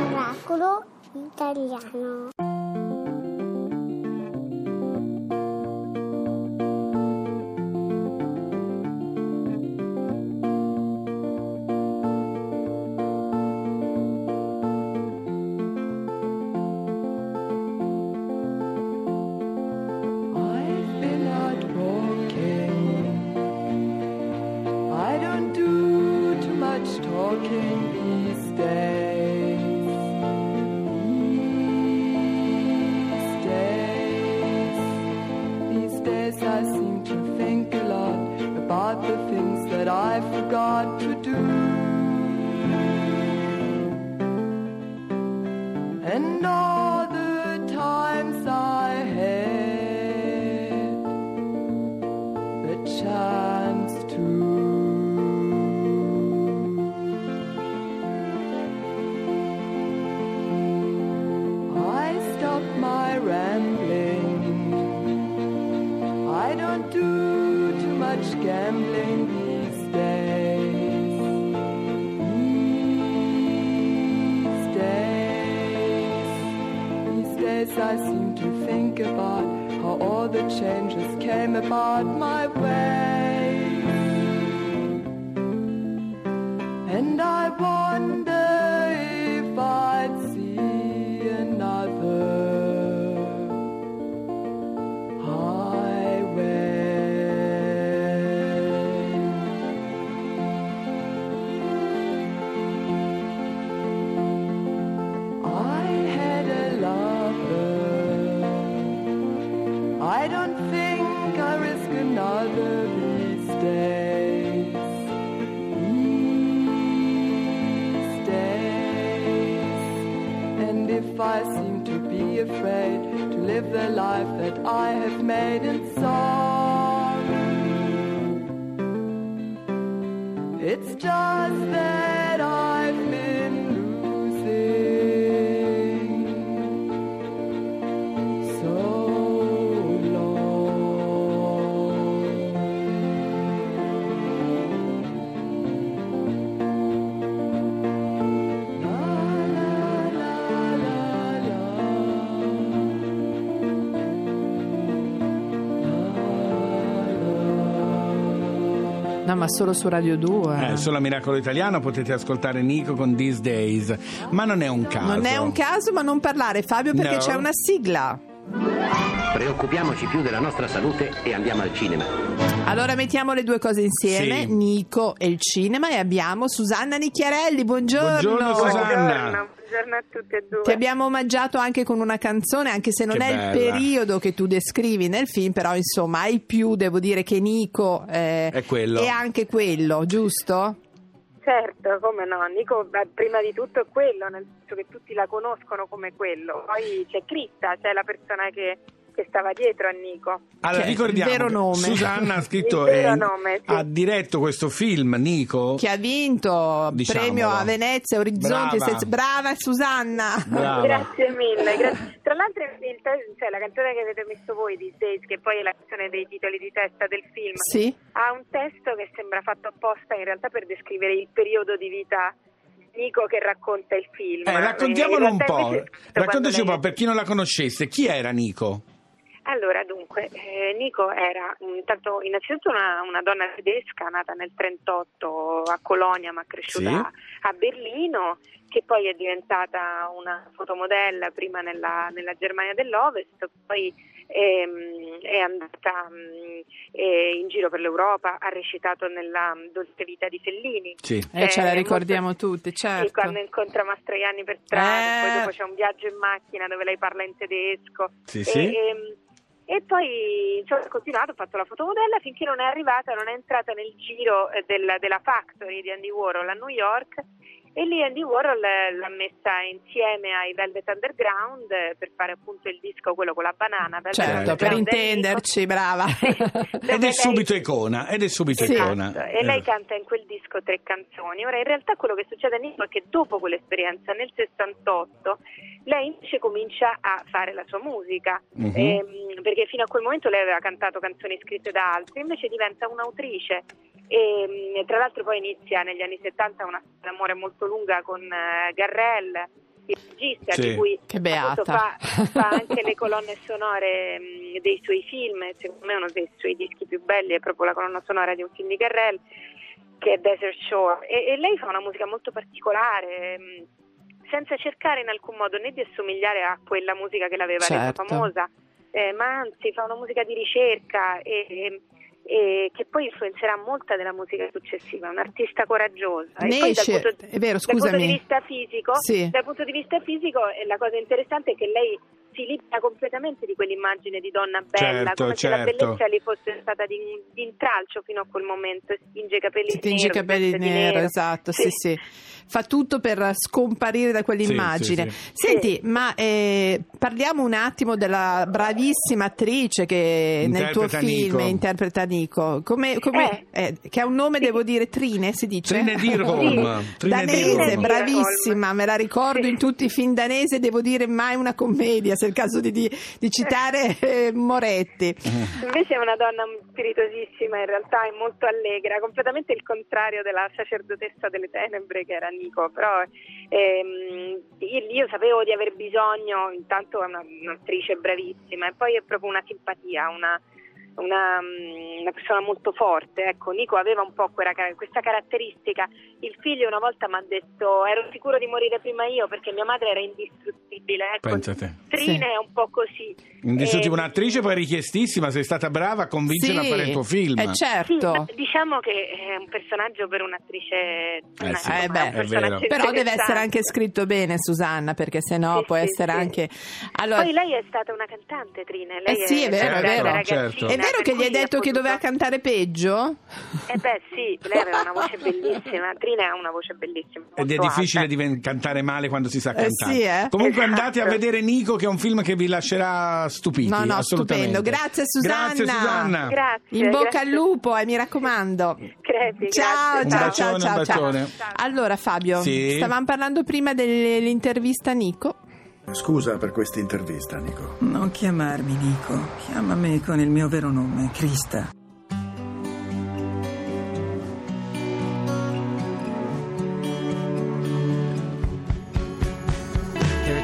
Oracolo italiano. And all the times I had the chance to. I stop my rambling. I don't do too much gambling I seem to think about how all the changes came about my way. I seem to be afraid to live the life that I have made in ma solo su Radio 2. Eh, solo a Miracolo Italiano potete ascoltare Nico con These Days, ma non è un caso. Non è un caso, ma non parlare, Fabio, perché No. c'è una sigla. Preoccupiamoci più della nostra salute e andiamo al cinema. Allora mettiamo le due cose insieme, Sì. Nico e il cinema, e abbiamo Susanna Nicchiarelli. Buongiorno. Buongiorno, Susanna. Buongiorno, buongiorno a tutti e due. Ti abbiamo omaggiato anche con una canzone, anche se non Che è il bella. periodo che tu descrivi nel film, però insomma hai più, devo dire, che Nico eh, È quello. e anche quello, giusto? Certo, come no, Nico beh, prima di tutto è quello, nel senso che tutti la conoscono come quello. Poi c'è Critta, c'è la persona che, che stava dietro a Nico. Allora, Che è il ricordiamo vero che nome. Susanna ha scritto Il vero e nome, sì. ha diretto questo film, Nico. Che ha vinto Diciamolo. premio a Venezia, Orizzonti, Brava. brava Susanna. Brava. Grazie mille. gra- Tra l'altro il te- cioè, la canzone che avete messo voi di Days, che poi è la canzone dei titoli di testa del film, Sì. ha un testo che sembra fatto apposta in realtà per descrivere il periodo di vita Nico che racconta il film. Eh, raccontiamolo un po'. Raccontaci un po' per chi non la conoscesse. Chi era Nico? Allora, dunque, eh, Nico era intanto innanzitutto una, una donna tedesca nata nel 38 a Colonia ma cresciuta Sì. a, a Berlino, che poi è diventata una fotomodella prima nella, nella Germania dell'Ovest, poi ehm, è andata mh, eh, in giro per l'Europa, ha recitato nella mm, Dolce Vita di Fellini. Sì. Eh, ce la Eh, ricordiamo tutti, E certo. quando incontra Mastroianni per strada, Eh. poi dopo c'è un viaggio in macchina dove lei parla in tedesco. Sì, E, sì. ehm, e poi insomma, ha continuato, ha fatto la fotomodella finché non è arrivata, non è entrata nel giro eh, del- della Factory di Andy Warhol a New York e lì Andy Warhol eh, l'ha messa insieme ai Velvet Underground eh, per fare appunto il disco, quello con la banana. Velvet Certo, per e intenderci, brava. Ed è subito icona. Ed è subito Sì. icona. Esatto, E lei canta in quel disco tre canzoni. Ora, in realtà quello che succede a Nico è che dopo quell'esperienza, nel 68, lei invece comincia a fare la sua musica, Mhm. ehm, perché fino a quel momento lei aveva cantato canzoni scritte da altri, invece diventa un'autrice E mh, tra l'altro poi inizia negli anni 70 una storia d'amore molto lunga con eh, Garrel, il regista Sì. di cui Che appunto, beata. fa, fa anche le colonne sonore mh, dei suoi film, secondo me uno dei suoi dischi più belli è proprio la colonna sonora di un film di Garrel che è Desert Shore e, e lei fa una musica molto particolare mh, senza cercare in alcun modo né di assomigliare a quella musica che l'aveva Certo. resa famosa eh, ma anzi fa una musica di ricerca e, e- e che poi influenzerà molta della musica successiva, è un'artista coraggiosa. Ne e esce- dal punto, è vero, dal punto scusami. di vista fisico, Sì. dal punto di vista fisico eh, la cosa interessante è che lei si libera completamente di quell'immagine di donna bella, Certo, come se la certo. bellezza le fosse stata di, di intralcio fino a quel momento, e si tinge i capelli Si tinge i nero, capelli nero, nero. esatto, sì, sì. Fa tutto per scomparire da quell'immagine. Sì, sì, Senti, ma eh, parliamo un attimo della bravissima attrice che nel tuo Interpreta film Nico. interpreta Nico, come, come- eh, che ha un nome, devo dire, Trine, si dice? Trine Dirholm. Danese, Dirholm. bravissima, me la ricordo Sì. in tutti i film danese, devo dire mai una commedia, se il caso di, di- di citare eh, Moretti. Invece è una donna spiritosissima, in realtà è molto allegra, completamente il contrario della sacerdotessa delle tenebre che era Nico, però ehm, io, sapevo di aver bisogno, intanto è una- un'attrice bravissima e poi è proprio una simpatia, una, una, mm, una persona molto forte. Ecco, Nico aveva un po' quella questa caratteristica. Il figlio una volta mi ha detto ero sicuro di morire prima io perché mia madre era indistruttibile. Ecco, Pensa te. Trine Sì. è un po' così. Indistruttivo, Eh, un'attrice poi richiestissima, sei stata brava a convincerla a fare il tuo film. eh, Sì, certo. ma diciamo che è un personaggio per un'attrice. Eh sì. insomma, Eh beh, un personaggio è vero. Però deve essere anche scritto bene, Susanna, perché sennò Sì, può sì, essere sì. anche. Allora, Poi lei è stata una cantante, Trine. Lei Eh sì, è vero, è vero. una ragazzina, Certo. è vero che gli hai detto che doveva cantare peggio? Eh beh, sì, lei aveva una voce bellissima. Trine ha una voce bellissima. Ed è difficile alta. cantare male quando si sa Eh cantare. sì, eh. Comunque. Andate a vedere Nico, che è un film che vi lascerà stupiti. No, no, assolutamente. stupendo. Grazie, Susanna. Grazie Susanna. Grazie. In bocca grazie. al lupo, eh, mi raccomando. Grazie, Ciao, grazie. Ciao, bacione, ciao, ciao, ciao. Allora, Fabio, Sì? stavamo parlando prima dell'intervista a Nico. Scusa per questa intervista, Nico. Non chiamarmi Nico, chiamami con il mio vero nome, Krista.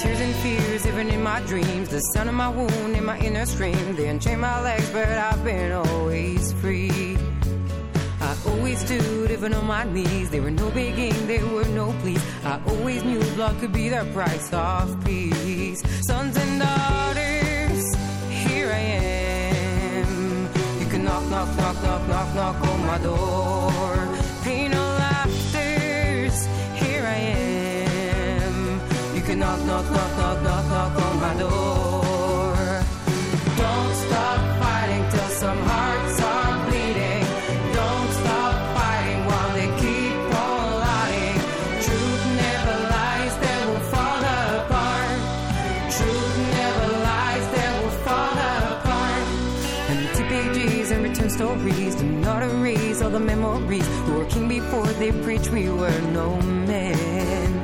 Tears and fears even in my dreams. The sun of my wound, in my inner stream. They unchain my legs, but I've been always free. I always stood even on my knees. There were no begging, there were no pleas. I always knew blood could be the price of peace. Sons and daughters, here I am. You can knock, knock, knock, knock, knock, knock on my door. Knock, knock, knock, knock, knock, knock on my door. Don't stop fighting till some hearts are bleeding. Don't stop fighting while they keep on lying. Truth never lies, they will fall apart. Truth never lies, they will fall apart. Empty pages and return stories do not erase all the memories. Who were king before they preached we were no men.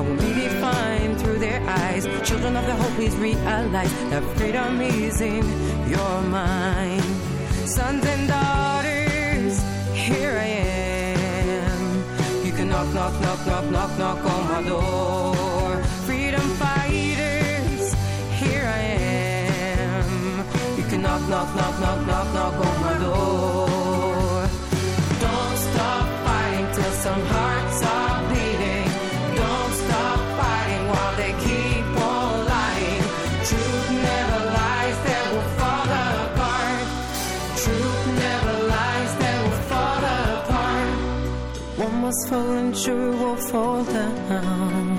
I will be defined through their eyes. Children of the hope, please realize that freedom is in your mind. Sons and daughters, here I am. You can knock, knock, knock, knock, knock, knock on my door. Freedom fighters, here I am. You can knock, knock, knock, knock, knock, knock on my door. Don't stop fighting till some The one must fall sure will fall down.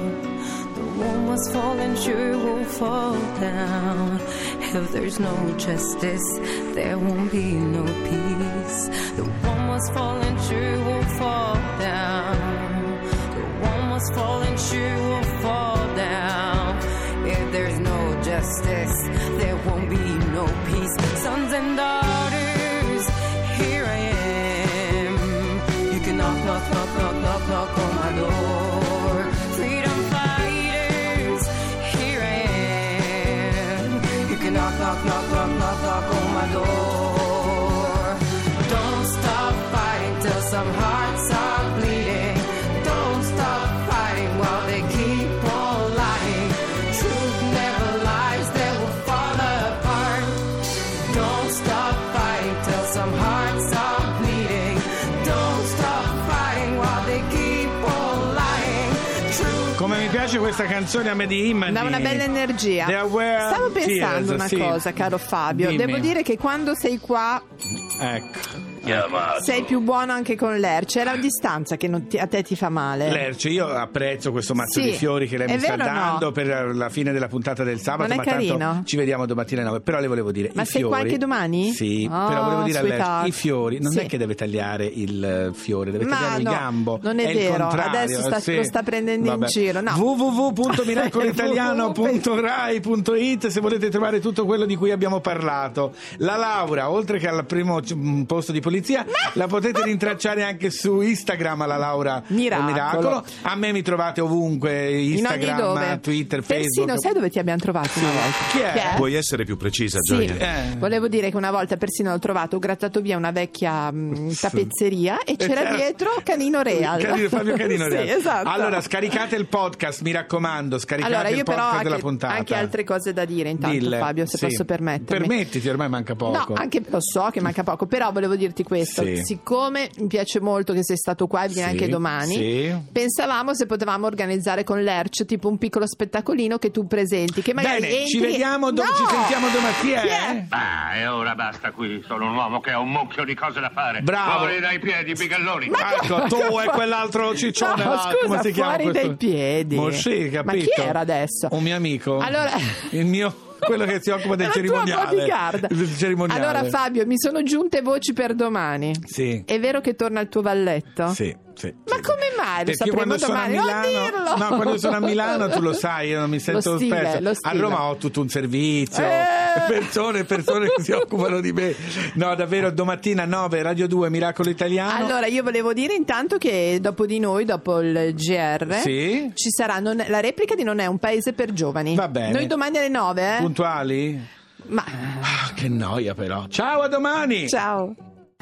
The one must fall and sure will fall down. If there's no justice, there won't be no peace. The one must fall and sure will fall down. The one must fall and sure will fall down. If there's no justice, there won't be canzone a di Imani? Da una bella energia. Stavo pensando tears, una sì. cosa, caro Fabio. Dimmi. Devo dire che quando sei qua Ecco. Sei più buono anche con l'erce. È la distanza che non ti- a te ti fa male. Lerce, io apprezzo questo mazzo Sì. di fiori che lei È mi sta vero o no? dando per la fine della puntata del sabato. Non è ma tanto carino? ci vediamo domattina alle 9. Però le volevo dire: Ma i sei qua anche domani? Sì, Oh, però volevo dire a Lerce: i fiori non Sì. è che deve tagliare il eh, fiore, deve Ma tagliare il no, gambo. non è il vero. Adesso sta- sì. lo sta prendendo in Vabbè. giro, no. www.miracoloitaliano.rai.it se volete trovare tutto quello di cui abbiamo parlato. La Laura, oltre che al primo posto di polizia, la potete rintracciare anche su Instagram alla Laura Miracolo. Miracolo. A me mi trovate ovunque, Instagram. Twitter, Persino, Facebook. sai dove ti abbiamo trovato una volta? Chi è? Puoi essere più precisa, Sì, Gioia? Eh. volevo dire che una volta persino ho trovato, ho grattato via una vecchia mh, tappezzeria e c'era c'era- dietro Canino Real. Canino- Fabio Canino Sì, Real. esatto. Allora, scaricate il podcast, mi raccomando, scaricate Allora, io il podcast della anche, puntata. anche altre cose da dire intanto, Dille. Fabio, se Sì. posso permettermi. Permettiti, ormai manca poco. No, anche lo so che manca poco, però volevo dirti questo. Sì. Siccome mi piace molto che sei stato qua e vieni Sì, anche domani, sì. pensavamo se potevamo organizzare con l'Erc tipo un piccolo spettacolino che tu presenti. Che magari Bene, ci entri- vediamo, do- No! ci sentiamo domani. Chi è? Chi è? Ah, e ora basta qui. Sono un uomo che ha un mucchio di cose da fare. Bravo. Fuori dai piedi, bigalloni. Ecco, tu e quell'altro ciccione No, là, scusa, come si chiama fuori questo? dai piedi. Mo sì, capito. Ma chi era adesso? Un mio amico. Allora- Il mio... Quello che si occupa del La cerimoniale. Il cerimoniale. Allora Fabio, mi sono giunte voci per domani. Sì. È vero che torna il tuo valletto? Sì, sì. Ma come mai? Lo Perché quando sono a domani. Milano, no, quando sono a Milano tu lo sai, io non mi sento Lo stile, spesso. lo A. Roma ho tutto un servizio, Eh! persone, persone che si occupano di me. No, davvero, domattina 9, Radio 2, Miracolo Italiano. Allora, io volevo dire intanto che dopo di noi, dopo il GR, Sì? ci sarà non- la replica di Non è un paese per giovani. Va bene. Noi domani alle 9, eh? Puntuali? Ma Ah, che noia però. Ciao, a domani. ciao.